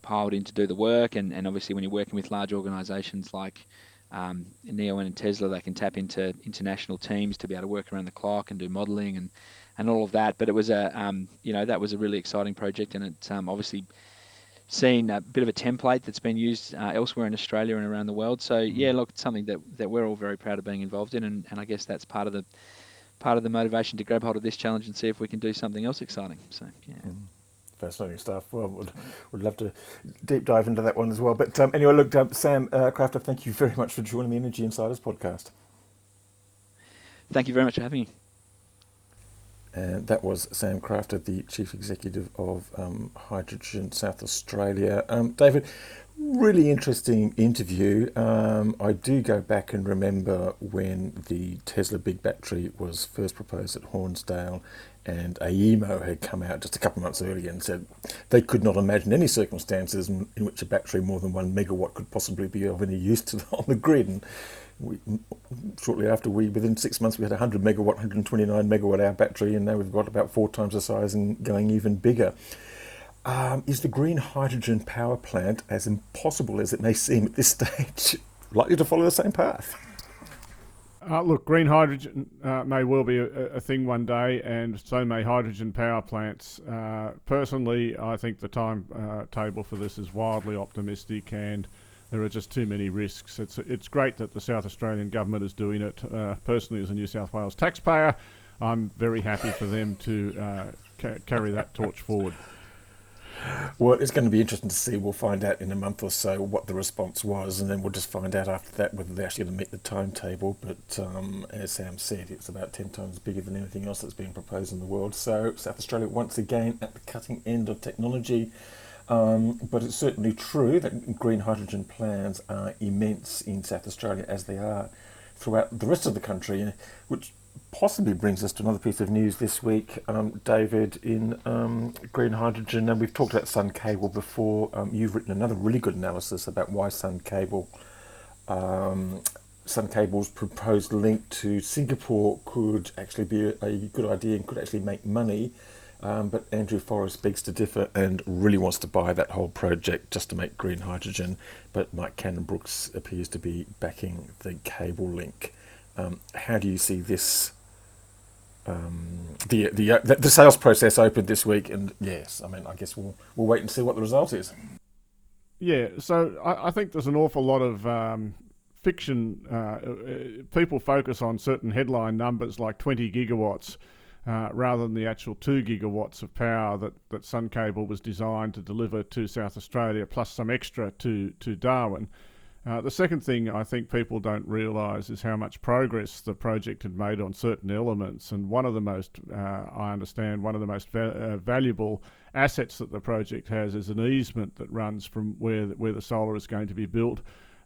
piled in to do the work. And, and obviously, when you're working with large organisations like um, Neoen and Tesla, they can tap into international teams to be able to work around the clock and do modelling and and all of that. But it was a um, you know that was a really exciting project, and it's um, obviously seen a bit of a template that's been used uh, elsewhere in Australia and around the world. So Mm-hmm. yeah, look, it's something that, that we're all very proud of being involved in, and, and I guess that's part of the part of the motivation to grab hold of this challenge and see if we can do something else exciting. So yeah. Fascinating stuff. Well, would would love to deep dive into that one as well. But um, anyway, look, um, Sam uh, Crafter, thank you very much for joining the Energy Insiders podcast. Thank you very much for having me. And that was Sam Crafter, the Chief Executive of um, Hydrogen South Australia. Um, David, really interesting interview. Um, I do go back and remember when the Tesla Big Battery was first proposed at Hornsdale, and AEMO had come out just a couple of months earlier and said they could not imagine any circumstances in, which a battery more than one megawatt could possibly be of any use to on the grid. And we, shortly after, we within six months we had a 100 megawatt, 129 megawatt hour battery, and now we've got about four times the size and going even bigger. Um, is the green hydrogen power plant, as impossible as it may seem at this stage, likely to follow the same path? Uh, look, green hydrogen uh, may well be a, a, thing one day, and so may hydrogen power plants. Uh, personally, I think the timetable for this is wildly optimistic, and there are just too many risks. It's it's great that the South Australian government is doing it. Uh, personally, as a New South Wales taxpayer, I'm very happy for them to uh, ca- carry that torch forward. Well, it's going to be interesting to see. We'll find out in a month or so what the response was, and then we'll just find out after that whether they're actually going to meet the timetable. But um, as Sam said, it's about 10 times bigger than anything else that's being proposed in the world. So, South Australia, once again, at the cutting end of technology. Um, but it's certainly true that green hydrogen plans are immense in South Australia as they are throughout the rest of the country, which possibly brings us to another piece of news this week, um, David, in um, green hydrogen. And we've talked about Sun Cable before. Um, you've written another really good analysis about why Sun Cable, um, Sun Cable's proposed link to Singapore could actually be a, a good idea and could actually make money. Um, but Andrew Forrest begs to differ and really wants to buy that whole project just to make green hydrogen. But Mike Cannon-Brookes appears to be backing the cable link. Um, how do you see this? Um, the the uh, the sales process opened this week, and yes, I mean, I guess we'll we'll wait and see what the result is. Yeah, so I, I think there's an awful lot of um, fiction. Uh, people focus on certain headline numbers like 20 gigawatts. Uh, rather than the actual two gigawatts of power that, that Sun Cable was designed to deliver to South Australia, plus some extra to, to Darwin. Uh, the second thing I think people don't realise is how much progress the project had made on certain elements. And one of the most, uh, I understand, one of the most va- uh, valuable assets that the project has is an easement that runs from where where the solar is going to be built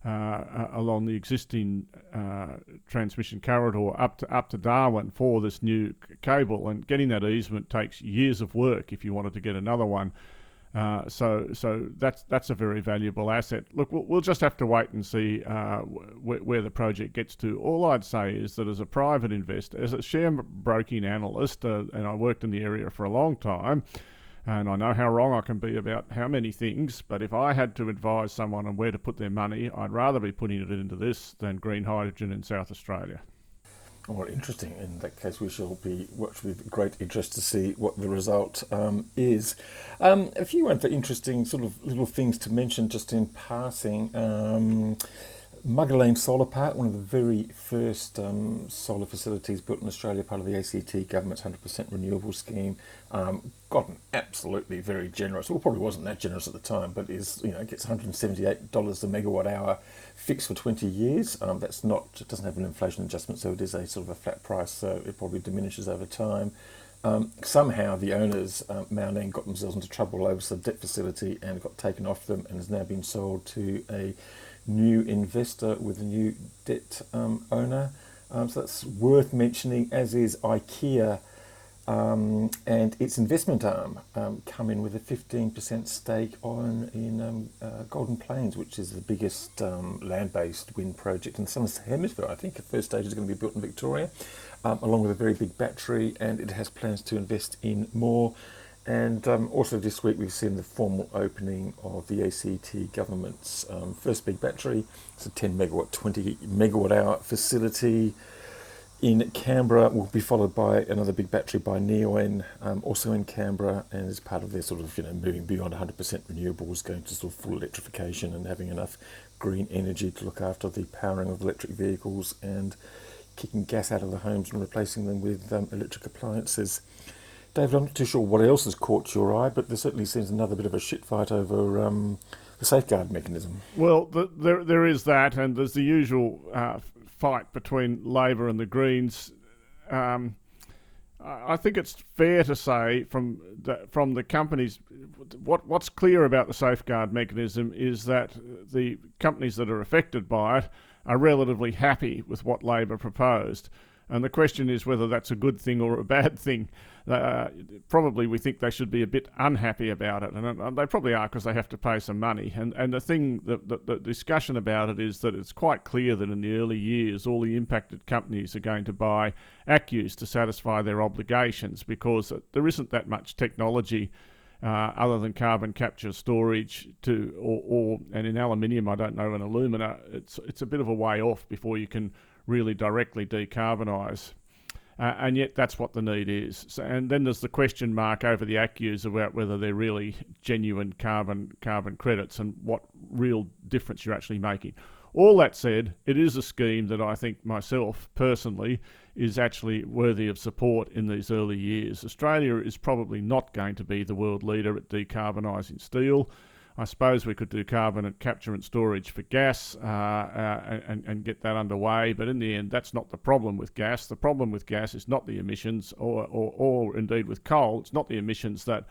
uh, along the existing uh, transmission corridor up to up to Darwin for this new c- cable. And getting that easement takes years of work if you wanted to get another one. Uh, so, so that's that's a very valuable asset. Look, we'll, we'll just have to wait and see uh, wh- where the project gets to. All I'd say is that as a private investor, as a share broking analyst, uh, and I worked in the area for a long time, and I know how wrong I can be about how many things. But if I had to advise someone on where to put their money, I'd rather be putting it into this than green hydrogen in South Australia. Well, interesting. In that case, we shall be watch with great interest to see what the result um, is. Um, a few other interesting sort of little things to mention just in passing. Um, Mugga Lane Solar Park, one of the very first um, solar facilities built in Australia, part of the ACT government's 100% renewable scheme, um, gotten absolutely very generous. Well, probably wasn't that generous at the time, but is you know gets 178 dollars a megawatt hour fixed for 20 years. Um, that's not it doesn't have an inflation adjustment, so it is a sort of a flat price. So it probably diminishes over time. Um, somehow the owners, Maoneng, got themselves into trouble over some debt facility and got taken off them, and has now been sold to a new investor with a new debt um, owner. Um, so that's worth mentioning, as is IKEA um, and its investment arm um, come in with a 15% stake on in um, uh, Golden Plains, which is the biggest land-based wind project in the Southern Hemisphere. I think the first stage is going to be built in Victoria, along with a very big battery, and it has plans to invest in more. And um, also this week we've seen the formal opening of the ACT government's um, first big battery. It's a 10 megawatt, 20 megawatt hour facility in Canberra will be followed by another big battery by Neoen, um, also in Canberra, and as part of their sort of you know moving beyond 100% renewables, going to sort of full electrification and having enough green energy to look after the powering of electric vehicles and kicking gas out of the homes and replacing them with um, electric appliances. David, I'm not too sure what else has caught your eye, but there certainly seems another bit of a shit fight over um, the safeguard mechanism. Well, the, there there is that, and there's the usual uh, fight between Labor and the Greens. Um, I think it's fair to say from the, from the companies, what what's clear about the safeguard mechanism is that the companies that are affected by it are relatively happy with what Labor proposed. And the question is whether that's a good thing or a bad thing. Uh, probably we think they should be a bit unhappy about it, and they probably are because they have to pay some money. And and the thing, the, the, the, discussion about it is that it's quite clear that in the early years, all the impacted companies are going to buy ACCUs to satisfy their obligations because there isn't that much technology. Uh, other than carbon capture storage to or, or and in aluminium I don't know in alumina it's it's a bit of a way off before you can really directly decarbonise. Uh, and yet that's what the need is. So, and then there's the question mark over the ACCUs about whether they're really genuine carbon carbon credits and what real difference you're actually making. All that said, it is a scheme that I think myself personally is actually worthy of support in these early years. Australia is probably not going to be the world leader at decarbonising steel. I suppose we could do carbon capture and storage for gas uh, uh, and, and get that underway, but in the end, that's not the problem with gas. The problem with gas is not the emissions, or, or, or indeed with coal, it's not the emissions that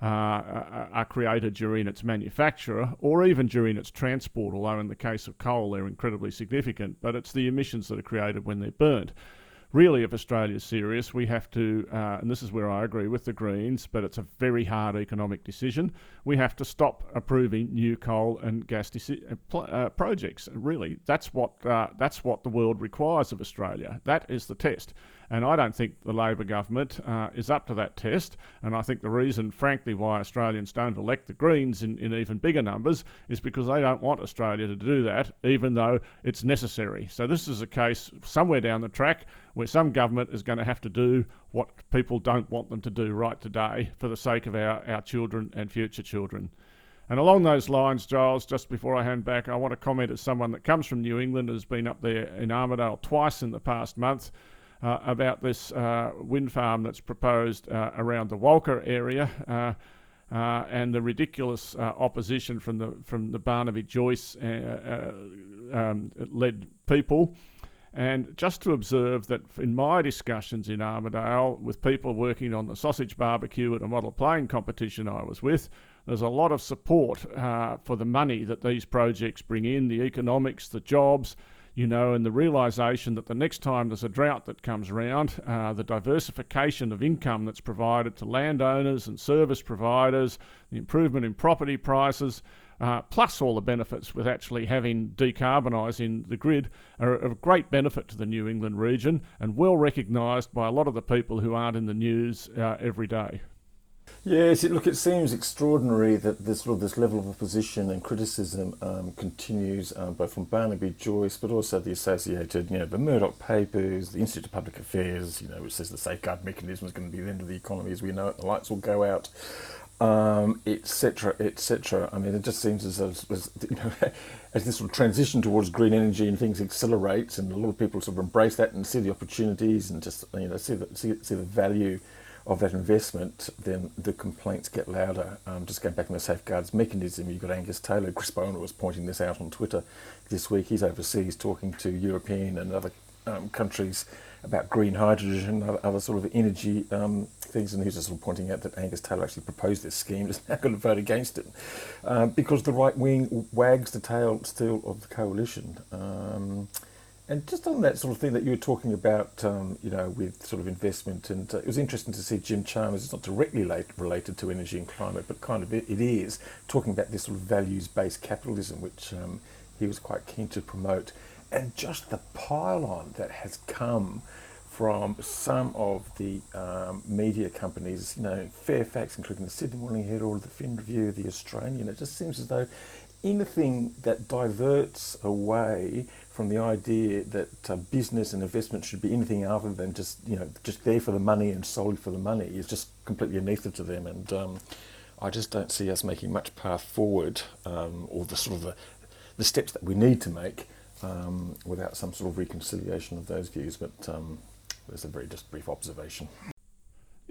uh, are created during its manufacture or even during its transport, although in the case of coal they're incredibly significant, but it's the emissions that are created when they're burnt really, if Australia's serious, we have to, uh, and this is where I agree with the Greens, but it's a very hard economic decision. We have to stop approving new coal and gas deci- uh, uh projects. Really, that's what uh, that's what the world requires of Australia. That is the test. And I don't think the Labor government uh, is up to that test. And I think the reason, frankly, why Australians don't elect the Greens in, in even bigger numbers is because they don't want Australia to do that, even though it's necessary. So this is a case somewhere down the track where some government is going to have to do what people don't want them to do right today for the sake of our, our children and future children. And along those lines, Giles, just before I hand back, I want to comment as someone that comes from New England, has been up there in Armidale twice in the past month uh, about this uh, wind farm that's proposed uh, around the Walcha area. Uh, uh, and the ridiculous uh, opposition from the from the Barnaby Joyce um, led people, and just to observe that in my discussions in Armidale with people working on the sausage barbecue at a model plane competition I was with, there's a lot of support for the money that these projects bring in, the economics, the jobs, you know, and the realization that the next time there's a drought that comes around, uh, the diversification of income that's provided to landowners and service providers, the improvement in property prices, uh, plus all the benefits with actually having decarbonising the grid are of great benefit to the New England region and well recognised by a lot of the people who aren't in the news uh, every day. Yes, it, look, it seems extraordinary that this sort of this level of opposition and criticism um, continues um, both from Barnaby Joyce, but also the associated, you know, the Murdoch papers, the Institute of Public Affairs, you know, which says the safeguard mechanism is going to be the end of the economy as we know it, the lights will go out, etc., um, etc. Et I mean, it just seems as, as, as you know, as this sort of transition towards green energy and things accelerates, and a lot of people sort of embrace that and see the opportunities and just you know see the see, see the value of that investment, then the complaints get louder. Um, just going back on the safeguards mechanism, you've got Angus Taylor. Chris Bowen was pointing this out on Twitter this week. He's overseas talking to European and other um, countries about green hydrogen and other, sort of energy um, things. And he's just sort of pointing out that Angus Taylor actually proposed this scheme, is now going to vote against it uh, because the right wing wags the tail still of the coalition. And just on that sort of thing that you were talking about, um, you know, with sort of investment, and uh, it was interesting to see Jim Chalmers. It's not directly late, related to energy and climate, but kind of it, it is talking about this sort of values-based capitalism, which um, he was quite keen to promote, and just the pile-on that has come from some of the um, media companies, you know, Fairfax, including the Sydney Morning Herald, the Fin Review, the Australian. It just seems as though anything that diverts away from the idea that uh, business and investment should be anything other than just you know just there for the money and solely for the money is just completely anathema to them and um, I just don't see us making much path forward um, or the sort of the, the, steps that we need to make um, without some sort of reconciliation of those views but um, there's a very just brief observation.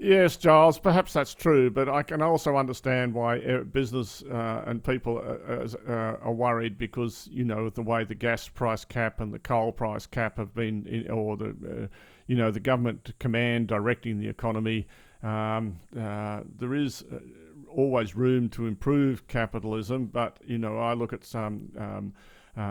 Yes, Giles, perhaps that's true, but I can also understand why uh, business uh, and people are, uh, are, worried because, you know, the way the gas price cap and the coal price cap have been, in, or the, uh, you know, the government command directing the economy. Um, uh, there is uh, always room to improve capitalism, but, you know, I look at some. Um,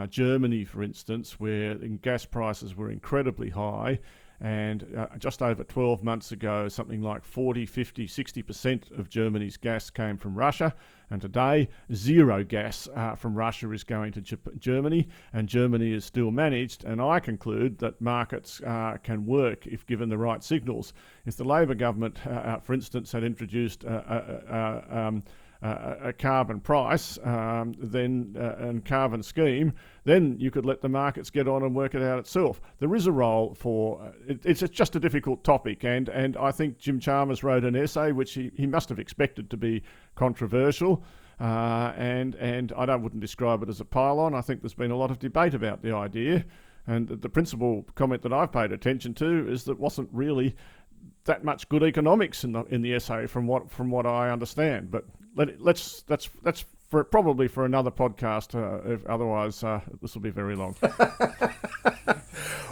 Germany, for instance, where gas prices were incredibly high, and uh, just over 12 months ago, something like 40, 50, 60% of Germany's gas came from Russia. And today, zero gas uh, from Russia is going to Germany, and Germany is still managed. And I conclude that markets uh, can work if given the right signals. If the Labor government, uh, uh, for instance, had introduced um, a carbon price um, then uh, and carbon scheme, then you could let the markets get on and work it out itself. There is a role for uh, it, it's just a difficult topic, and and I think Jim Chalmers wrote an essay which he, he must have expected to be controversial. Uh, and and I don't wouldn't describe it as a pile-on. I think there's been a lot of debate about the idea, and the principal comment that I've paid attention to is that wasn't really that much good economics in the in the essay from what from what I understand. But let it, let's that's that's for probably for another podcast. Uh, if otherwise, uh, this will be very long.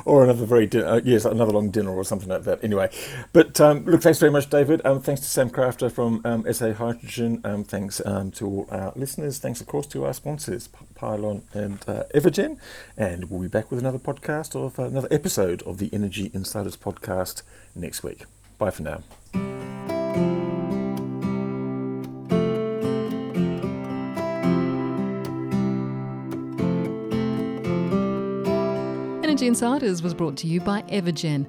or another very di- uh, yes, another long dinner or something like that. Anyway, but um, look, thanks very much, David. Um, thanks to Sam Crafter from um, SA Hydrogen. Um, thanks um, to all our listeners. Thanks, of course, to our sponsors, Pylon and uh, Evergen. And we'll be back with another podcast uh, another episode of the Energy Insiders podcast next week. Bye for now. Energy Insiders was brought to you by Evergen,